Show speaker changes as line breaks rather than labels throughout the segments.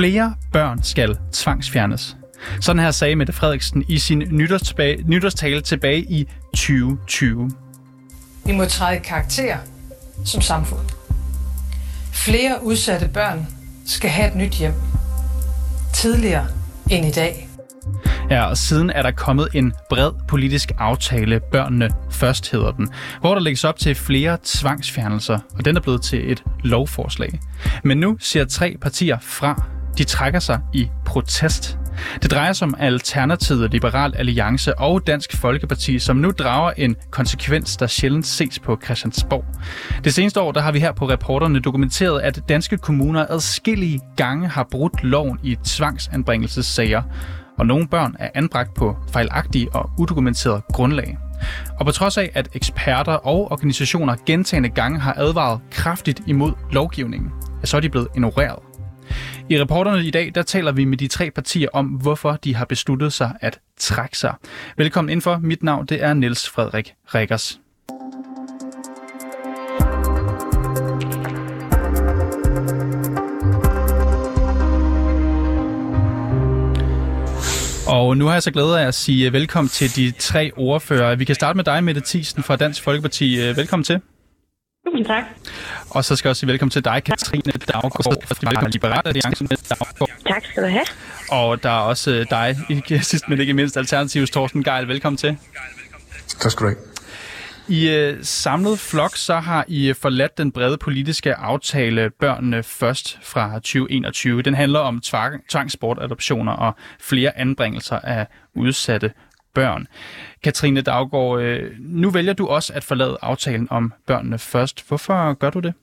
Flere børn skal tvangsfjernes. Sådan her sagde Mette Frederiksen i sin nytårstale tilbage i 2020.
Vi må træde karakter som samfund. Flere udsatte børn skal have et nyt hjem. Tidligere end i dag.
Ja, og siden er der kommet en bred politisk aftale, Børnene Først hedder den, hvor der lægges op til flere tvangsfjernelser, og den er blevet til et lovforslag. Men nu ser tre partier fra. De trækker sig i protest. Det drejer sig om Alternativet, Liberal Alliance og Dansk Folkeparti, som nu drager en konsekvens, der sjældent ses på Christiansborg. Det seneste år der har vi her på reporterne dokumenteret, at danske kommuner adskillige gange har brudt loven i tvangsanbringelsessager, og nogle børn er anbragt på fejlagtige og udokumenterede grundlag. Og på trods af, at eksperter og organisationer gentagende gange har advaret kraftigt imod lovgivningen, så er de blevet ignoreret. I reporterne i dag, der taler vi med de tre partier om, hvorfor de har besluttet sig at trække sig. Velkommen indenfor. Mit navn det er Niels Frederik Rikkers. Og nu har jeg så glædet af at sige velkommen til de tre ordfører. Vi kan starte med dig, Mette Thiesen fra Dansk Folkeparti. Velkommen til.
Tusind tak.
Og så skal jeg også sige velkommen til dig, Katrine Daggaard fra Liberale Alliance.
Tak skal du have.
Og der er også dig, ikke sidst men ikke mindst, Alternativs Torsten Geil. Velkommen til.
Tak skal du have.
I øh, samlet flok så har I forladt den brede politiske aftale Børnene Først fra 2021. Den handler om tvang, tvangsbortadoptioner og flere anbringelser af udsatte børn. Katrine Daggaard, øh, nu vælger du også at forlade aftalen om børnene først. Hvorfor gør du det?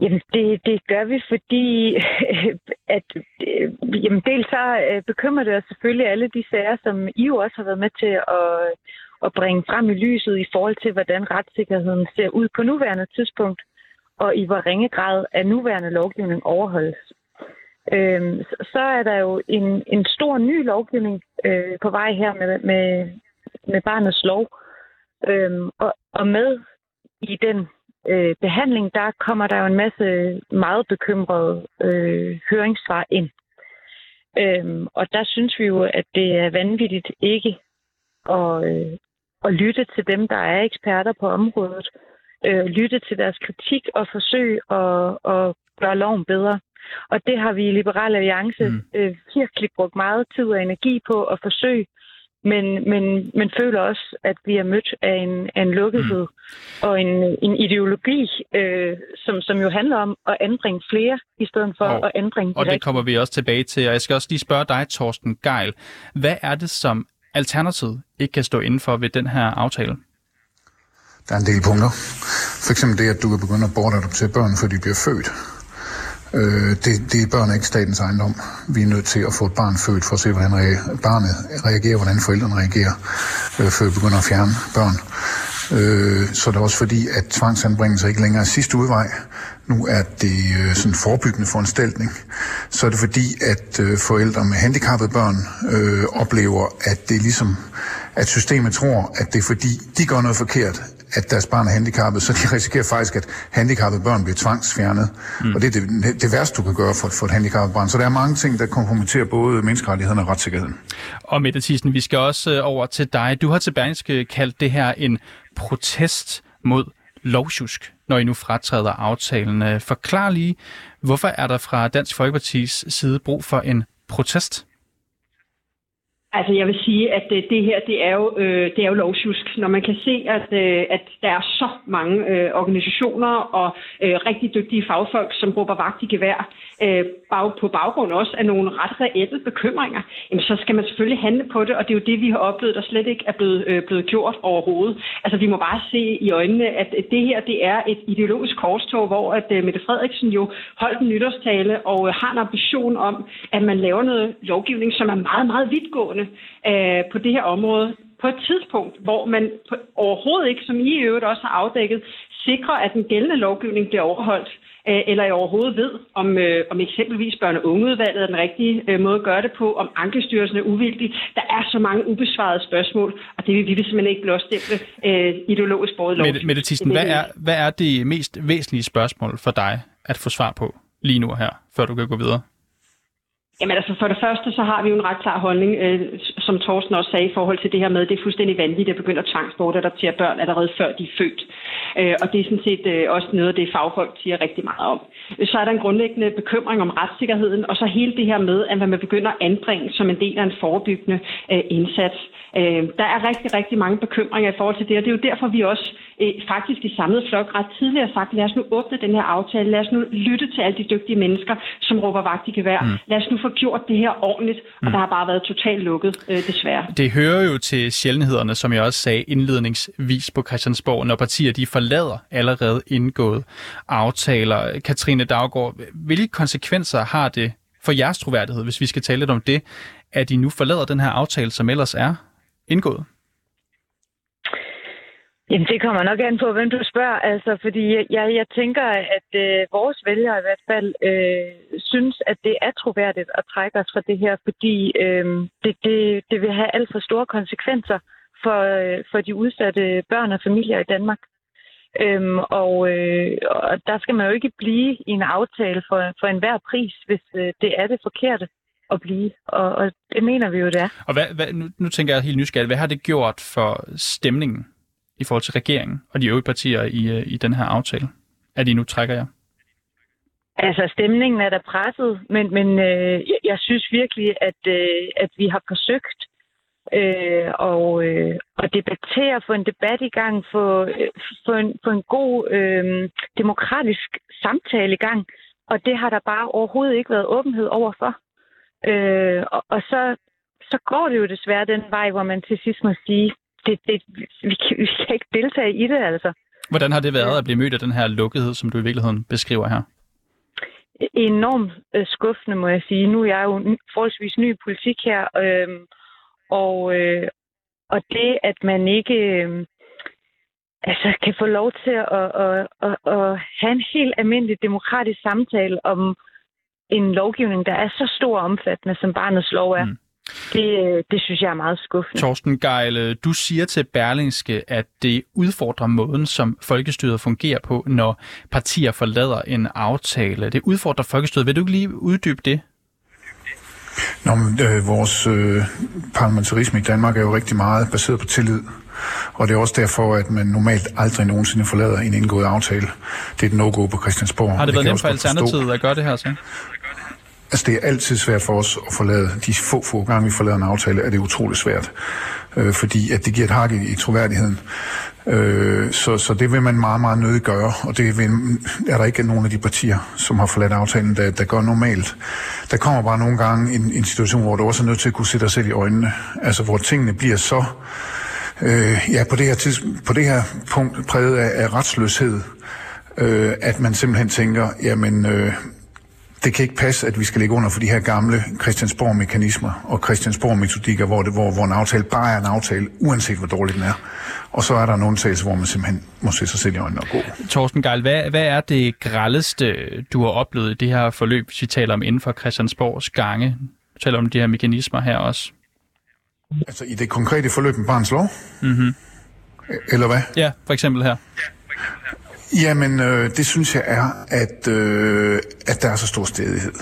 Jamen, det, det gør vi, fordi at, øh, jamen, dels så øh, bekymrer det os selvfølgelig alle de sager, som I jo også har været med til at, at bringe frem i lyset i forhold til, hvordan retssikkerheden ser ud på nuværende tidspunkt, og i hvor ringe grad af nuværende lovgivning overholdes. Øhm, så er der jo en, en stor ny lovgivning øh, på vej her med, med, med barnets lov. Øh, og, og med i den øh, behandling, der kommer der jo en masse meget bekymrede øh, høringssvar ind. Øhm, og der synes vi jo, at det er vanvittigt ikke at, øh, at lytte til dem, der er eksperter på området. Øh, lytte til deres kritik og forsøge at, at gøre loven bedre. Og det har vi i Liberal Alliance mm. øh, virkelig brugt meget tid og energi på at forsøge. Men, men, men føler også, at vi er mødt af en, af en lukkethed mm. og en, en ideologi, øh, som, som jo handler om at anbringe flere, i stedet for og, at anbringe
Og det kommer vi også tilbage til. Og jeg skal også lige spørge dig, Torsten Geil. Hvad er det, som Alternativet ikke kan stå inden for ved den her aftale?
Der er en del punkter. For eksempel det, at du kan begynde at bortadoptere børn, før de bliver født. Øh, det, det er børn ikke statens ejendom. Vi er nødt til at få et barn født for at se, hvordan re- barnet reagerer, hvordan forældrene reagerer, øh, før vi begynder at fjerne børn. Øh, så det er også fordi, at tvangsanbringelse ikke længere er sidste udvej. Nu er det øh, sådan en forebyggende foranstaltning. Så er det fordi, at øh, forældre med handicappede børn øh, oplever, at det er ligesom, at systemet tror, at det er fordi, de gør noget forkert, at deres barn er handicappet, så de risikerer faktisk, at handicappede børn bliver tvangsfjernet. Mm. Og det er det, det værste, du kan gøre for, for et handicappet barn. Så der er mange ting, der kompromitterer både menneskerettigheden og retssikkerheden.
Og Mette Thyssen, vi skal også øh, over til dig. Du har til Berlingske kaldt det her en protest mod lovsjusk, når I nu fratræder aftalen. Øh, forklar lige, hvorfor er der fra Dansk Folkepartis side brug for en protest?
Altså jeg vil sige, at det, det her det er, jo, øh, det er jo lovsjusk. Når man kan se, at, øh, at der er så mange øh, organisationer og øh, rigtig dygtige fagfolk, som råber vagt i gevær, øh, bag, på baggrund også af nogle ret reelle bekymringer, jamen, så skal man selvfølgelig handle på det, og det er jo det, vi har oplevet, der slet ikke er blevet, øh, blevet gjort overhovedet. Altså vi må bare se i øjnene, at det her det er et ideologisk korstog, hvor at øh, Mette Frederiksen jo holdt en nytårstale og øh, har en ambition om, at man laver noget lovgivning, som er meget, meget vidtgående øh, på det her område på et tidspunkt, hvor man overhovedet ikke, som I i øvrigt også har afdækket, sikrer, at den gældende lovgivning bliver overholdt, øh, eller I overhovedet ved, om, øh, om eksempelvis børne- og ungeudvalget er den rigtige øh, måde at gøre det på, om Ankestyrelsen er uvildig. Der er så mange ubesvarede spørgsmål, og det vil vi simpelthen ikke blåstemple øh, ideologisk både lovgivning.
Mette, Mette Tisten, hvad er, hvad er det mest væsentlige spørgsmål for dig at få svar på lige nu her, før du kan gå videre?
Jamen altså for det første, så har vi jo en ret klar holdning, øh, som Thorsten også sagde i forhold til det her med, at det er fuldstændig vanvittigt at begynde at tvangsbortadoptere børn allerede før de er født. Øh, og det er sådan set øh, også noget af det, fagfolk siger rigtig meget om. Øh, så er der en grundlæggende bekymring om retssikkerheden, og så hele det her med, at man begynder at anbringe som en del af en forebyggende øh, indsats. Øh, der er rigtig, rigtig mange bekymringer i forhold til det, og det er jo derfor, vi også øh, faktisk i samlet flok ret tidligere sagt, lad os nu åbne den her aftale, lad os nu lytte til alle de dygtige mennesker, som råber vagt i gevær. Mm. Lad os nu få gjort det her ordentligt, og mm. der har bare været totalt lukket, øh, desværre.
Det hører jo til sjældenhederne, som jeg også sagde indledningsvis på Christiansborg, når partier de forlader allerede indgået aftaler. Katrine Daggaard, hvilke konsekvenser har det for jeres troværdighed, hvis vi skal tale lidt om det, at I nu forlader den her aftale, som ellers er indgået?
Jamen, det kommer nok an på, hvem du spørger. Altså, fordi jeg, jeg tænker, at øh, vores vælgere i hvert fald øh, synes, at det er troværdigt at trække os fra det her, fordi øh, det, det, det vil have alt for store konsekvenser for, øh, for de udsatte børn og familier i Danmark. Øhm, og, øh, og der skal man jo ikke blive i en aftale for, for enhver pris, hvis øh, det er det forkerte at blive. Og, og det mener vi jo, det er.
Og hvad, hvad, nu, nu tænker jeg helt nysgerrigt, hvad har det gjort for stemningen i forhold til regeringen og de øvrige partier i, øh, i den her aftale, at I nu trækker jer?
Altså, stemningen er da presset, men, men øh, jeg, jeg synes virkelig, at, øh, at vi har forsøgt øh, og, øh, og debattere, få en debat i gang, få, øh, få, en, få en god øh, demokratisk samtale i gang, og det har der bare overhovedet ikke været åbenhed overfor. Øh, og, og så, så går det jo desværre den vej, hvor man til sidst må sige, det, det, vi, kan, vi kan ikke deltage i det, altså.
Hvordan har det været at blive mødt af den her lukkethed, som du i virkeligheden beskriver her?
Enormt øh, skuffende, må jeg sige. Nu er jeg jo forholdsvis ny i politik her, øh, og, øh, og det, at man ikke øh, altså, kan få lov til at, at, at, at have en helt almindelig demokratisk samtale om en lovgivning, der er så stor og omfattende, som barnets lov er. Mm. Det, det synes jeg er meget skuffende.
Torsten Geil, du siger til Berlingske, at det udfordrer måden, som folkestyret fungerer på, når partier forlader en aftale. Det udfordrer folkestyret. Vil du ikke lige uddybe det?
Nå, men, øh, vores øh, parlamentarisme i Danmark er jo rigtig meget baseret på tillid. Og det er også derfor, at man normalt aldrig nogensinde forlader en indgået aftale. Det er et no-go på Christiansborg.
Har det været nemt for Alternativet at gøre det her så?
Altså, det er altid svært for os at forlade. De få, få gange, vi forlader en aftale, er det utroligt svært. Øh, fordi at det giver et hak i, i troværdigheden. Øh, så, så det vil man meget, meget nødig gøre, og det vil, er der ikke nogen af de partier, som har forladt aftalen, der, der gør normalt. Der kommer bare nogle gange en, en situation, hvor du også er nødt til at kunne se dig selv i øjnene. Altså, hvor tingene bliver så, øh, ja, på det her, tids, på det her punkt præget af, af retsløshed, øh, at man simpelthen tænker, jamen, øh, det kan ikke passe, at vi skal ligge under for de her gamle Christiansborg-mekanismer og Christiansborg-metodikker, hvor, det, hvor, hvor en aftale bare er en aftale, uanset hvor dårlig den er. Og så er der en undtagelse, hvor man simpelthen må se sig selv i øjnene og gå.
Torsten Geil, hvad, hvad er det grældeste, du har oplevet i det her forløb, hvis vi taler om inden for Christiansborgs gange? Vi taler om de her mekanismer her også.
Altså i det konkrete forløb med barns lov?
Mm-hmm.
Eller hvad?
Ja, for eksempel her.
Jamen, øh, det synes jeg er, at, øh, at der er så stor stedighed.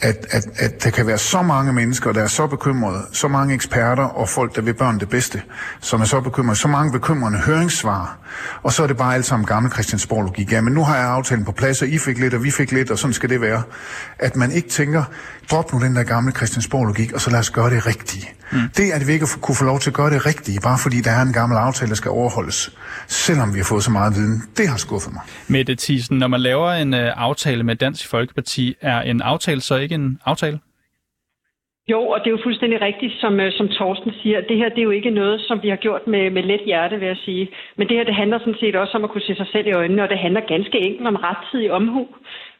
At, at, at der kan være så mange mennesker, der er så bekymrede, så mange eksperter og folk, der vil børn det bedste, som er så bekymrede, så mange bekymrende høringssvar, og så er det bare alt sammen gammel Christiansborg-logik. Ja, men nu har jeg aftalen på plads, og I fik lidt, og vi fik lidt, og sådan skal det være. At man ikke tænker, drop nu den der gamle Christiansborg-logik, og så lad os gøre det rigtige. Mm. Det, at vi ikke kunne få lov til at gøre det rigtige, bare fordi der er en gammel aftale, der skal overholdes, selvom vi har fået så meget viden, det har skuffet mig.
Mette Thiesen, når man laver en uh, aftale med Dansk Folkeparti, er en aftale så ikke en aftale?
Jo, og det er jo fuldstændig rigtigt, som, øh, som Torsten siger. Det her det er jo ikke noget, som vi har gjort med, med let hjerte, vil jeg sige. Men det her det handler sådan set også om at kunne se sig selv i øjnene, og det handler ganske enkelt om rettidig omhu.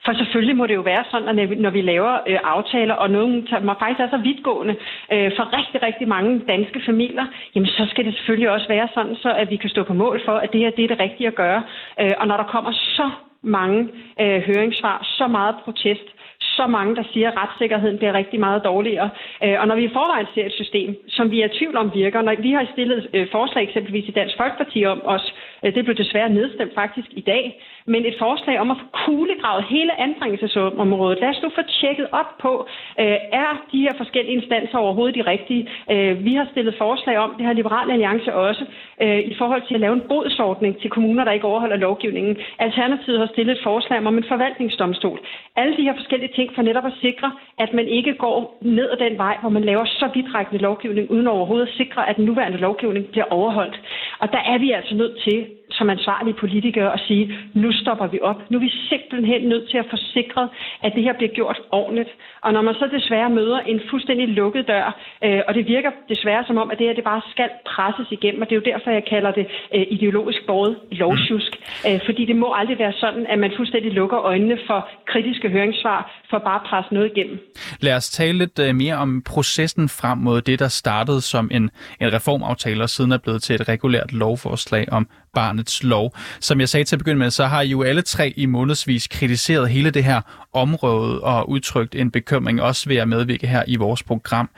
For selvfølgelig må det jo være sådan, at når vi laver øh, aftaler, og nogen der faktisk er så vidtgående øh, for rigtig, rigtig mange danske familier, jamen så skal det selvfølgelig også være sådan, så at vi kan stå på mål for, at det her det er det rigtige at gøre. Øh, og når der kommer så mange øh, høringssvar, så meget protest, så mange, der siger, at retssikkerheden bliver rigtig meget dårligere. Øh, og når vi i forvejen ser et system, som vi er i tvivl om virker, når vi har stillet øh, forslag eksempelvis i Dansk Folkeparti om os, øh, det blev desværre nedstemt faktisk i dag, men et forslag om at få kuglegravet hele anbringelsesområdet. Lad os nu få tjekket op på, øh, er de her forskellige instanser overhovedet de rigtige? Øh, vi har stillet forslag om, det har Liberale Alliance også, øh, i forhold til at lave en bodsordning til kommuner, der ikke overholder lovgivningen. Alternativet har stillet et forslag om en forvaltningsdomstol. Alle de her forskellige ting for netop at sikre, at man ikke går ned ad den vej, hvor man laver så vidtrækkende lovgivning, uden overhovedet at sikre, at den nuværende lovgivning bliver overholdt. Og der er vi altså nødt til som ansvarlige politikere at sige, nu stopper vi op. Nu er vi simpelthen nødt til at forsikre, at det her bliver gjort ordentligt. Og når man så desværre møder en fuldstændig lukket dør, øh, og det virker desværre som om, at det her det bare skal presses igennem, og det er jo derfor, jeg kalder det øh, ideologisk båret lovsjusk. Øh, fordi det må aldrig være sådan, at man fuldstændig lukker øjnene for kritiske høringssvar, for bare at presse noget igennem.
Lad os tale lidt øh, mere om processen frem mod det, der startede som en, en reformaftale, og siden er blevet til et regulært lovforslag om barnets lov. Som jeg sagde til at begynde med, så har I jo alle tre i månedsvis kritiseret hele det her område og udtrykt en bekymring, også ved at medvirke her i vores program.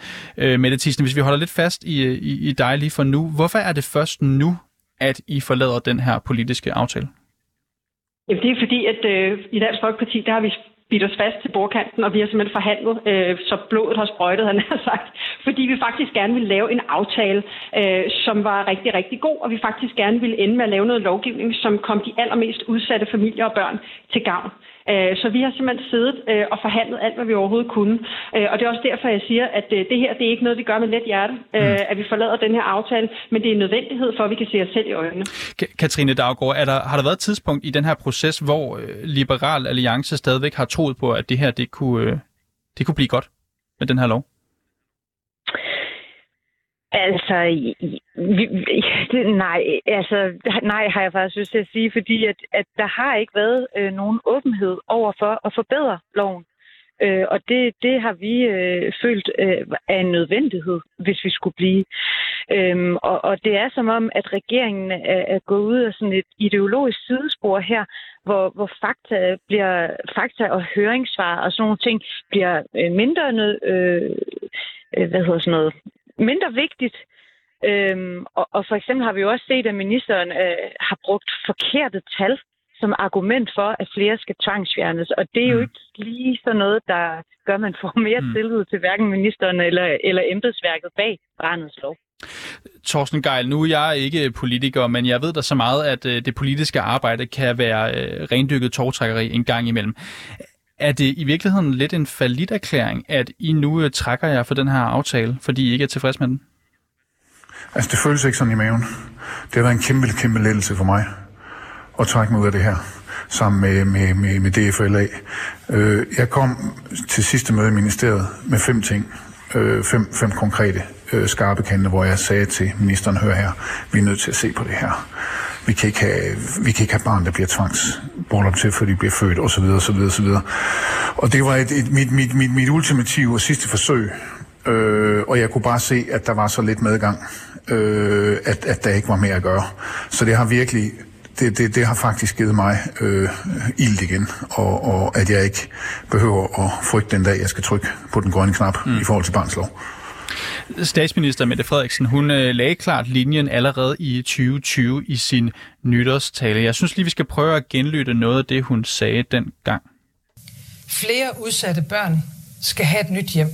Øh, Mette Thyssen, hvis vi holder lidt fast i, i, i dig lige for nu, hvorfor er det først nu, at I forlader den her politiske aftale?
Jamen, det er fordi, at øh, i Dansk Folkeparti, der har vi bidt os fast til bordkanten, og vi har simpelthen forhandlet, øh, så blodet har sprøjtet, han har sagt, fordi vi faktisk gerne ville lave en aftale, øh, som var rigtig, rigtig god, og vi faktisk gerne ville ende med at lave noget lovgivning, som kom de allermest udsatte familier og børn til gavn. Øh, så vi har simpelthen siddet øh, og forhandlet alt, hvad vi overhovedet kunne. Øh, og det er også derfor, jeg siger, at det her det er ikke noget, vi gør med let hjerte, mm. at vi forlader den her aftale, men det er en nødvendighed for, at vi kan se os selv i øjnene.
Katrine Daggaard, er der, har der været et tidspunkt i den her proces, hvor Liberal Alliance stadigvæk har troet på, at det her det kunne, det kunne blive godt med den her lov?
Altså, nej, altså, nej, har jeg faktisk lyst til at sige, fordi at, at der har ikke været øh, nogen åbenhed over for at forbedre loven. Øh, og det, det har vi øh, følt øh, er en nødvendighed, hvis vi skulle blive. Øhm, og, og det er som om, at regeringen er, er gået ud af sådan et ideologisk sidespor her, hvor, hvor fakta, bliver, fakta og høringssvar og sådan nogle ting bliver øh, mindre nød, øh, øh hvad hedder sådan noget, mindre vigtigt. Øhm, og, og for eksempel har vi jo også set, at ministeren øh, har brugt forkerte tal som argument for, at flere skal tvangsfjernes. Og det er jo mm. ikke lige sådan noget, der gør, at man får mere mm. tillid til hverken ministeren eller, eller embedsværket bag brændets lov.
Torsten Geil, nu er jeg ikke politiker, men jeg ved da så meget, at øh, det politiske arbejde kan være øh, rendykket togtrækkeri en gang imellem. Er det i virkeligheden lidt en erklæring, at I nu øh, trækker jer for den her aftale, fordi I ikke er tilfreds med den?
Altså, det føles ikke sådan i maven. Det har været en kæmpe, kæmpe lettelse for mig at trække mig ud af det her sammen med, med, med, med DFLA. Øh, jeg kom til sidste møde i ministeriet med fem ting. Øh, fem, fem konkrete øh, skarpe kanter, hvor jeg sagde til ministeren, hør her, vi er nødt til at se på det her. Vi kan ikke have, vi kan ikke have barn, der bliver tvangsbordet til, før de bliver født, osv. osv., osv. Og det var et, et, mit, mit, mit, mit ultimative og sidste forsøg. Øh, og jeg kunne bare se, at der var så lidt medgang, øh, at, at der ikke var mere at gøre. Så det har virkelig det, det, det har faktisk givet mig øh, ild igen, og, og at jeg ikke behøver at frygte den dag, jeg skal trykke på den grønne knap mm. i forhold til barnslov.
Statsminister Mette Frederiksen, hun øh, lagde klart linjen allerede i 2020 i sin nytårstale. Jeg synes lige, vi skal prøve at genlytte noget af det, hun sagde dengang.
Flere udsatte børn skal have et nyt hjem.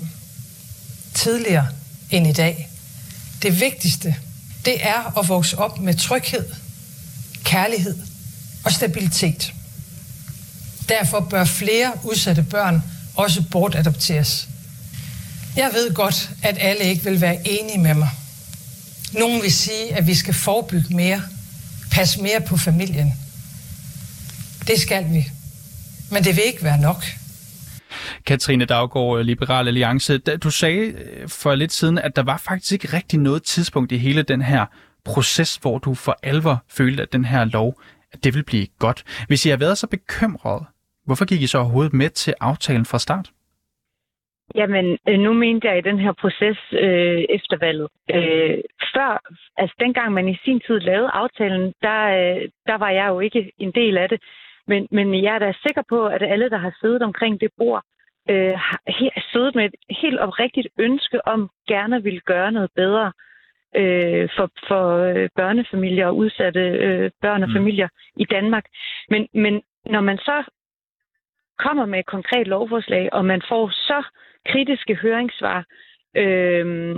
Tidligere end i dag. Det vigtigste, det er at vokse op med tryghed, kærlighed og stabilitet. Derfor bør flere udsatte børn også bortadopteres. Jeg ved godt, at alle ikke vil være enige med mig. Nogen vil sige, at vi skal forebygge mere, passe mere på familien. Det skal vi. Men det vil ikke være nok.
Katrine Daggaard, Liberal Alliance. Du sagde øh, for lidt siden, at der var faktisk ikke rigtig noget tidspunkt i hele den her proces, hvor du for alvor følte, at den her lov, at det vil blive godt. Hvis I har været så bekymret, hvorfor gik I så overhovedet med til aftalen fra start?
Jamen, øh, nu mente jeg i den her proces øh, efter valget. Øh, før, altså dengang man i sin tid lavede aftalen, der, øh, der var jeg jo ikke en del af det. Men, men jeg er da sikker på, at alle, der har siddet omkring det bord, øh, har siddet med et helt oprigtigt ønske om gerne vil gøre noget bedre øh, for, for øh, børnefamilier og udsatte øh, børn og mm. familier mm. i Danmark. Men, men når man så kommer med et konkret lovforslag, og man får så kritiske høringssvar, øh,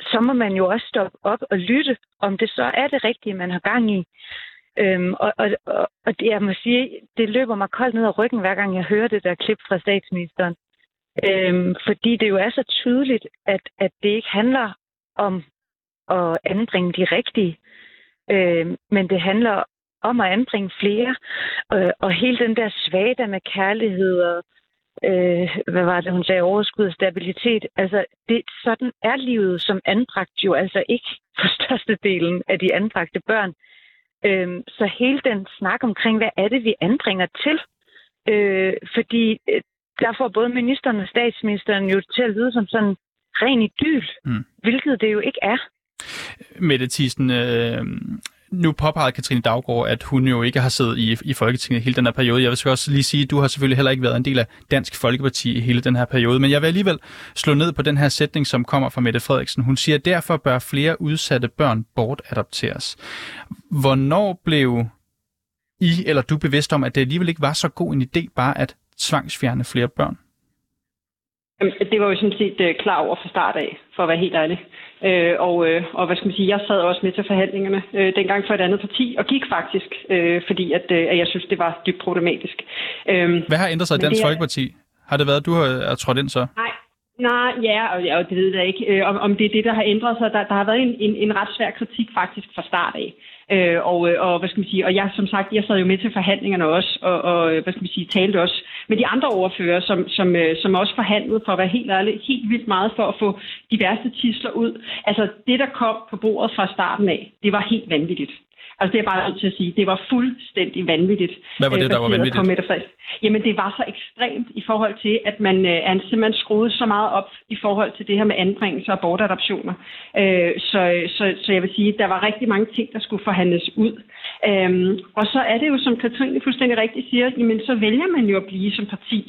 så må man jo også stoppe op og lytte, om det så er det rigtige, man har gang i. Øhm, og, og, og, og det, jeg må sige, det løber mig koldt ned ad ryggen, hver gang jeg hører det der klip fra statsministeren. Øhm, fordi det jo er så tydeligt, at, at det ikke handler om at anbringe de rigtige, øhm, men det handler om at anbringe flere. Og, og hele den der svada med kærlighed og øh, hvad var det, hun sagde, overskud og stabilitet. Altså, det, sådan er livet som anbragt jo altså ikke for størstedelen af de anbragte børn. Øh, så hele den snak omkring, hvad er det, vi anbringer til? Øh, fordi øh, der får både ministeren og statsministeren jo til at lyde som sådan ren idyl, mm. hvilket det jo ikke er.
Mette Thyssen, øh, nu påpegede Katrine Daggaard, at hun jo ikke har siddet i, i Folketinget hele den her periode. Jeg vil også lige sige, at du har selvfølgelig heller ikke været en del af Dansk Folkeparti i hele den her periode, men jeg vil alligevel slå ned på den her sætning, som kommer fra Mette Frederiksen. Hun siger, at derfor bør flere udsatte børn bortadopteres. Hvornår blev I eller du bevidst om, at det alligevel ikke var så god en idé bare at tvangsfjerne flere børn?
Det var jo sådan set øh, klar over fra start af, for at være helt ærlig. Øh, og, øh, og hvad skal man sige, jeg sad også med til forhandlingerne øh, dengang for et andet parti, og gik faktisk, øh, fordi at, øh, at jeg synes, det var dybt problematisk.
Øh, Hvad har ændret sig i Dansk er... Folkeparti? Har det været, du har trådt ind så?
Nej, Nej, ja, og, og det ved jeg ikke, øh, om, om det er det, der har ændret sig. Der, der har været en, en, en ret svær kritik faktisk fra start af. Øh, og, øh, og hvad skal man sige, og jeg som sagt, jeg sad jo med til forhandlingerne også, og, og øh, hvad skal man sige, talte også med de andre overfører, som, som, øh, som også forhandlede for at være helt ærlig, helt vildt meget for at få de værste tisler ud. Altså det, der kom på bordet fra starten af, det var helt vanvittigt. Altså det er bare nødt til at sige, det var fuldstændig vanvittigt.
Hvad var det, der var vanvittigt?
Jamen det var så ekstremt i forhold til, at man øh, er simpelthen skruet så meget op i forhold til det her med anbringelse og bortadoptioner. Øh, så, så, så jeg vil sige, at der var rigtig mange ting, der skulle forhandles ud. Øh, og så er det jo, som Katrine fuldstændig rigtigt siger, jamen så vælger man jo at blive som parti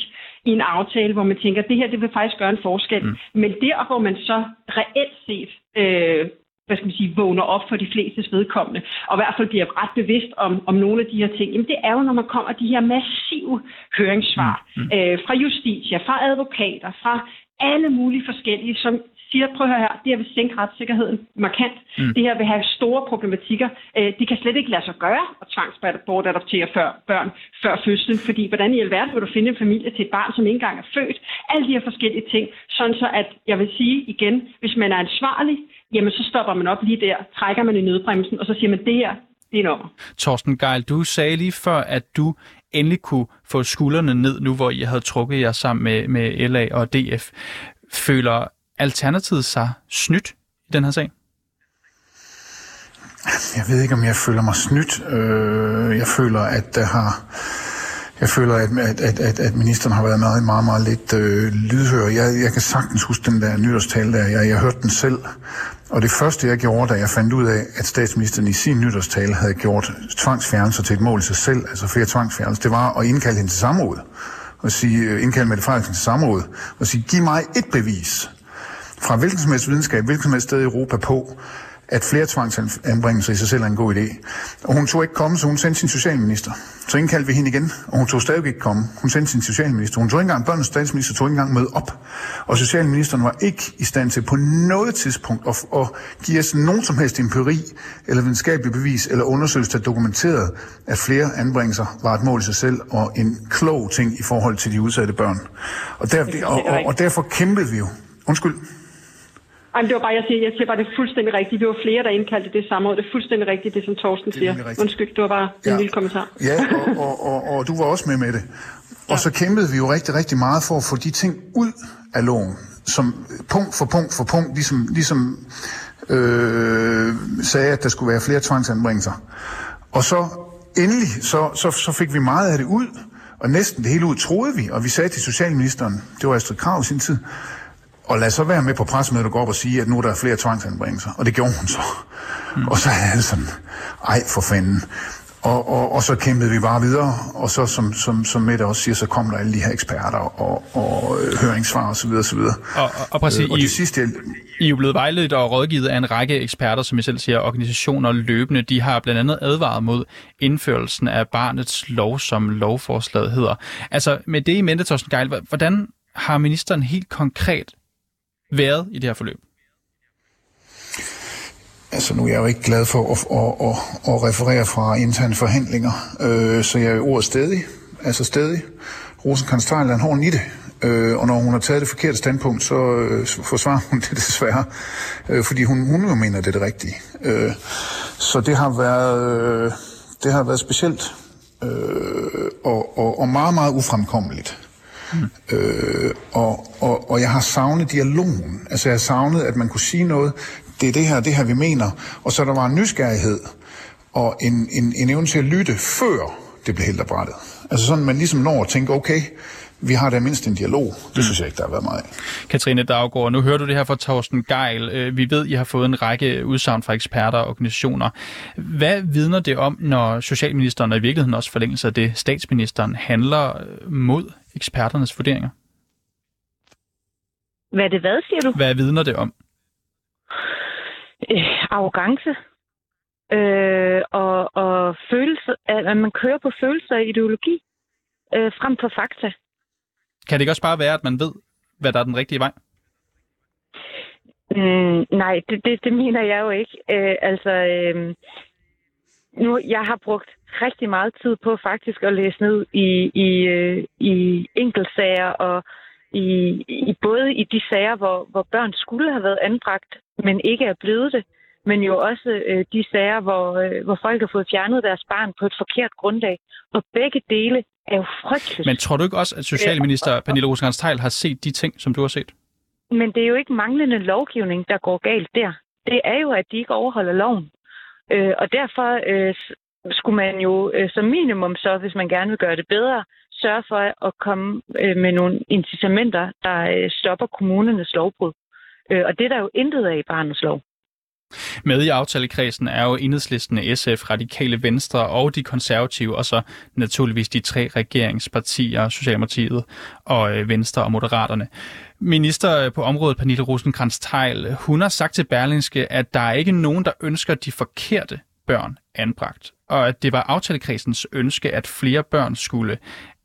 i en aftale, hvor man tænker, at det her det vil faktisk gøre en forskel. Mm. Men der, hvor man så reelt set øh, hvad skal man sige, vågner op for de fleste vedkommende, og i hvert fald bliver ret bevidst om, om nogle af de her ting, jamen det er jo, når man kommer de her massive høringssvar mm. mm. øh, fra justitia, fra advokater, fra alle mulige forskellige, som siger, prøv at høre her, det her vil sænke retssikkerheden markant. Mm. Det her vil have store problematikker. Øh, det kan slet ikke lade sig gøre at tvangsbortadoptere før, børn før fødslen, fordi hvordan i alverden vil du finde en familie til et barn, som ikke engang er født? Alle de her forskellige ting, sådan så at, jeg vil sige igen, hvis man er ansvarlig, jamen så stopper man op lige der, trækker man i nødbremsen, og så siger man, det her, det er nummer.
Torsten Geil, du sagde lige før, at du endelig kunne få skuldrene ned, nu hvor I havde trukket jer sammen med, med LA og DF. Føler Alternativet sig snydt i den her sag?
Jeg ved ikke, om jeg føler mig snydt. Øh, jeg føler, at der har jeg føler, at, at, at, at ministeren har været meget, meget, meget lidt øh, lydhør. Jeg, jeg kan sagtens huske den der nytårstale der. Jeg, jeg hørte den selv. Og det første, jeg gjorde, da jeg fandt ud af, at statsministeren i sin nytårstale havde gjort tvangsfjernelser til et mål i sig selv, altså flere tvangsfjernelser, det var at indkalde hende til samråd. Og sige, øh, indkalde Mette Frederiksen til samråd. Og sige, giv mig et bevis fra hvilken som helst videnskab, hvilken som helst sted i Europa på, at flere tvangsanbringelser i sig selv er en god idé. Og hun tog ikke komme, så hun sendte sin socialminister. Så indkaldte vi hende igen, og hun tog stadig ikke komme. Hun sendte sin socialminister. Hun tog ikke engang børnens statsminister, tog ikke engang møde op. Og socialministeren var ikke i stand til på noget tidspunkt at, at give os nogen som helst empiri, eller videnskabelig bevis, eller undersøgelse, der dokumenterede, at flere anbringelser var et mål i sig selv, og en klog ting i forhold til de udsatte børn. Og, der, og, og, og derfor kæmpede vi jo. Undskyld.
Ej, det var bare, jeg siger, jeg siger bare, det er fuldstændig rigtigt. Vi var flere, der indkaldte det samme. Det er fuldstændig rigtigt, det som Torsten siger. Undskyld, det var bare ja. en lille kommentar.
Ja, og, og, og, og du var også med med det. Og ja. så kæmpede vi jo rigtig, rigtig meget for at få de ting ud af loven, som punkt for punkt for punkt, ligesom, ligesom øh, sagde, at der skulle være flere tvangsanbringelser. Og så endelig, så, så, så fik vi meget af det ud, og næsten det hele ud troede vi, og vi sagde til socialministeren, det var Astrid Krav i sin tid, og lad så være med på pressemødet og gå op og sige, at nu er der flere tvangsanbringelser. Og det gjorde hun så. Mm. Og så er det sådan, ej for fanden. og, og, og så kæmpede vi bare videre, og så som, som, som Mette også siger, så kom der alle de her eksperter og, og øh, høringssvar osv. osv.
Og, og, og præcis, øh,
og det sidste, jeg...
I er jo blevet vejledt og rådgivet af en række eksperter, som I selv siger, organisationer løbende. De har blandt andet advaret mod indførelsen af barnets lov, som lovforslaget hedder. Altså med det i mente, Torsten Geil, hvordan har ministeren helt konkret været i det her forløb?
Altså nu er jeg jo ikke glad for at, at, at, at referere fra interne forhandlinger, øh, så jeg er ordet stedig, altså stedig. Rosenkrantz er en hård nitte, øh, og når hun har taget det forkerte standpunkt, så øh, forsvarer hun det desværre, øh, fordi hun, hun jo mener, det er det rigtige. Øh, så det har været, øh, det har været specielt øh, og, og, og meget, meget ufremkommeligt. Mm. Øh, og, og, og jeg har savnet dialogen. Altså jeg har savnet, at man kunne sige noget det er det her, det her, vi mener. Og så der var en nysgerrighed og en, en, en evne til at lytte, før det blev helt af brættet. Altså sådan, man ligesom når at tænke, okay, vi har da mindst en dialog. Det synes jeg ikke, der har været meget af.
Katrine Daggaard, nu hører du det her fra Thorsten Geil. Øh, vi ved, I har fået en række udsagn fra eksperter og organisationer. Hvad vidner det om, når Socialministeren og i virkeligheden også forlængelse af det, statsministeren handler mod eksperternes vurderinger?
Hvad er det hvad, siger du?
Hvad vidner det om?
øh, arrogance øh, og, og følelse, at man kører på følelser og ideologi øh, frem for fakta.
Kan det ikke også bare være, at man ved, hvad der er den rigtige vej?
Mm, nej, det, det, det mener jeg jo ikke. Øh, altså, øh, nu jeg har brugt rigtig meget tid på faktisk at læse ned i, i, øh, i enkeltsager og i, i både i de sager, hvor, hvor børn skulle have været anbragt, men ikke er blevet det, men jo også øh, de sager, hvor, øh, hvor folk har fået fjernet deres barn på et forkert grundlag. Og begge dele er jo frygteligt.
Men tror du ikke også, at Socialminister Pernille rosenkrantz har set de ting, som du har set?
Men det er jo ikke manglende lovgivning, der går galt der. Det er jo, at de ikke overholder loven. Øh, og derfor øh, skulle man jo øh, som minimum så, hvis man gerne vil gøre det bedre, sørge for at komme øh, med nogle incitamenter, der øh, stopper kommunernes lovbrud. Øh, og det er der jo intet af i barnets lov.
Med i aftalekredsen er jo enhedslisten SF, Radikale Venstre og de konservative, og så naturligvis de tre regeringspartier, Socialdemokratiet og øh, Venstre og Moderaterne. Minister på området, Pernille rosenkrantz teil hun har sagt til Berlingske, at der er ikke nogen, der ønsker de forkerte børn anbragt, og at det var aftalekredsens ønske, at flere børn skulle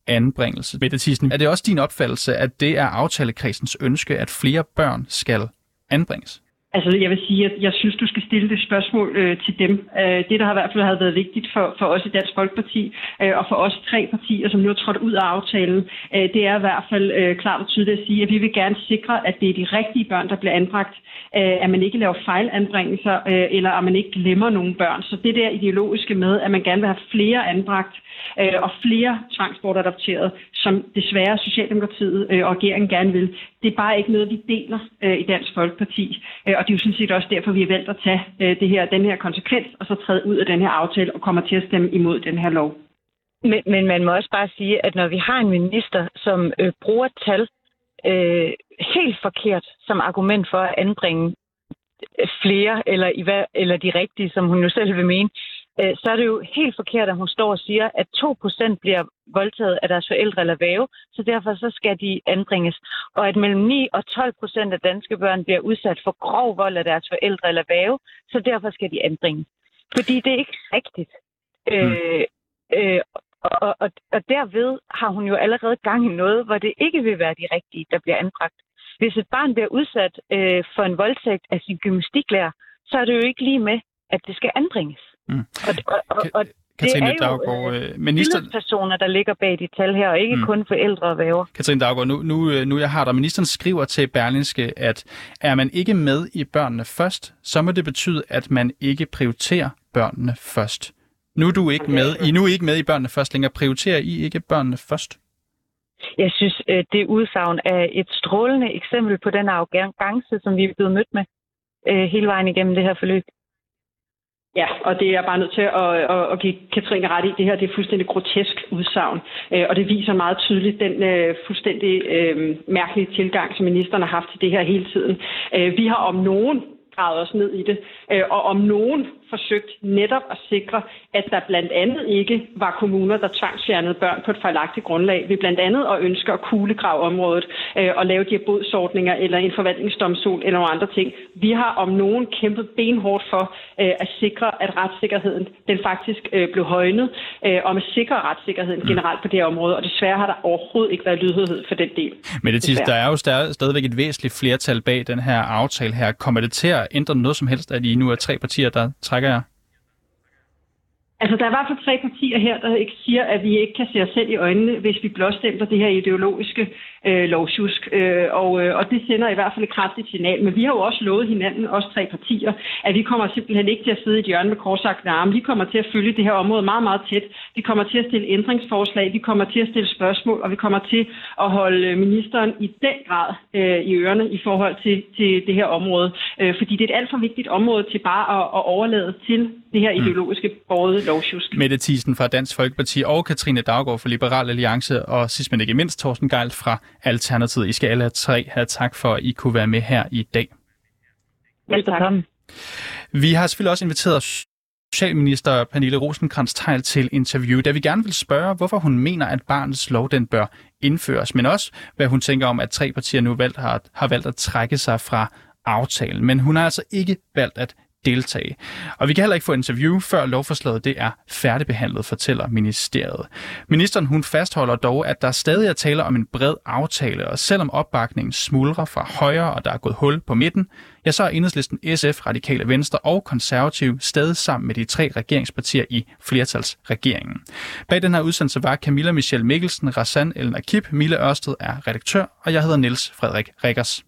anbringelse. Mette Thyssen, er det også din opfattelse, at det er aftalekredsens ønske, at flere børn skal anbringes?
Altså, jeg vil sige, at jeg synes, du skal stille det spørgsmål øh, til dem. Øh, det, der har i hvert fald har været vigtigt for, for os i Dansk Folkeparti, øh, og for os tre partier, som nu er trådt ud af aftalen, øh, det er i hvert fald øh, klart og tydeligt at sige, at vi vil gerne sikre, at det er de rigtige børn, der bliver anbragt, øh, at man ikke laver fejlanbringelser, øh, eller at man ikke glemmer nogen børn. Så det der ideologiske med, at man gerne vil have flere anbragt, øh, og flere tvangsbortadopteret, som desværre Socialdemokratiet øh, og regeringen gerne vil, det er bare ikke noget, vi deler øh, i Dansk Folkeparti. Øh, og det er jo sådan set også derfor, vi har valgt at tage øh, det her, den her konsekvens, og så træde ud af den her aftale og kommer til at stemme imod den her lov.
Men, men man må også bare sige, at når vi har en minister, som øh, bruger tal øh, helt forkert som argument for at anbringe flere, eller, i hvad, eller de rigtige, som hun jo selv vil mene, øh, så er det jo helt forkert, at hun står og siger, at 2% bliver voldtaget af deres forældre eller væve, så derfor så skal de anbringes. Og at mellem 9 og 12 procent af danske børn bliver udsat for grov vold af deres forældre eller væve, så derfor skal de anbringes. Fordi det er ikke rigtigt. Mm. Øh, øh, og, og, og derved har hun jo allerede gang i noget, hvor det ikke vil være de rigtige, der bliver anbragt. Hvis et barn bliver udsat øh, for en voldtægt af sin gymnastiklærer, så er det jo ikke lige med, at det skal anbringes. Mm. Og, og, og, og Katrine det er Daggaard, jo øh, minister... personer, der ligger bag de tal her, og ikke mm. kun forældre og væver.
Katrine Daggaard, nu, nu, øh, nu jeg har der. Ministeren skriver til Berlinske, at er man ikke med i børnene først, så må det betyde, at man ikke prioriterer børnene først. Nu er du ikke med. I nu er ikke med i børnene først længere. Prioriterer I ikke børnene først?
Jeg synes, øh, det udsagn er et strålende eksempel på den arrogance, som vi er blevet mødt med hele vejen igennem det her forløb.
Ja, og det er bare nødt til at, at, at give Katrine ret i. Det her det er fuldstændig grotesk udsagn, øh, og det viser meget tydeligt den uh, fuldstændig uh, mærkelige tilgang, som ministeren har haft til det her hele tiden. Uh, vi har om nogen gravet os ned i det, uh, og om nogen forsøgt netop at sikre, at der blandt andet ikke var kommuner, der tvangsfjernede børn på et fejlagtigt grundlag. Vi blandt andet at ønske at kuglegrave området øh, og lave de her bodsordninger eller en forvaltningsdomstol eller nogle andre ting. Vi har om nogen kæmpet benhårdt for øh, at sikre, at retssikkerheden den faktisk øh, blev højnet, øh, og at sikre retssikkerheden mm. generelt på det her område. Og desværre har der overhovedet ikke været lydhørhed for den del.
Men det der er jo stadigvæk et væsentligt flertal bag den her aftale her. Kommer det til at ændre noget som helst, at I nu er tre partier, der trækker jer?
Altså, der er i hvert fald tre partier her, der ikke siger, at vi ikke kan se os selv i øjnene, hvis vi blåstempler det her ideologiske øh, lovsjusk. Øh, og, øh, og det sender i hvert fald et kraftigt signal. Men vi har jo også lovet hinanden, os tre partier, at vi kommer simpelthen ikke til at sidde i et hjørne med korsagt arme. Vi kommer til at følge det her område meget, meget tæt. Vi kommer til at stille ændringsforslag, vi kommer til at stille spørgsmål, og vi kommer til at holde ministeren i den grad øh, i ørerne i forhold til, til det her område. Øh, fordi det er et alt for vigtigt område til bare at, at overlade til det her mm. ideologiske borgede lovsjusk.
Mette Thiesen fra Dansk Folkeparti og Katrine Daggaard fra Liberal Alliance og sidst men ikke mindst Thorsten Geil fra Alternativet. I skal alle tre have tak for, at I kunne være med her i dag.
Velkommen.
Vi har selvfølgelig også inviteret Socialminister Pernille rosenkrantz teil til interview, da vi gerne vil spørge, hvorfor hun mener, at barnets lov den bør indføres, men også hvad hun tænker om, at tre partier nu valgt, har, har valgt at trække sig fra aftalen. Men hun har altså ikke valgt at deltage. Og vi kan heller ikke få interview, før lovforslaget det er færdigbehandlet, fortæller ministeriet. Ministeren hun fastholder dog, at der stadig er tale om en bred aftale, og selvom opbakningen smuldrer fra højre, og der er gået hul på midten, ja, så er enhedslisten SF, Radikale Venstre og Konservativ stadig sammen med de tre regeringspartier i flertalsregeringen. Bag den her udsendelse var Camilla Michelle Mikkelsen, Rassan El Nakib, Mille Ørsted er redaktør, og jeg hedder Niels Frederik Rikkers.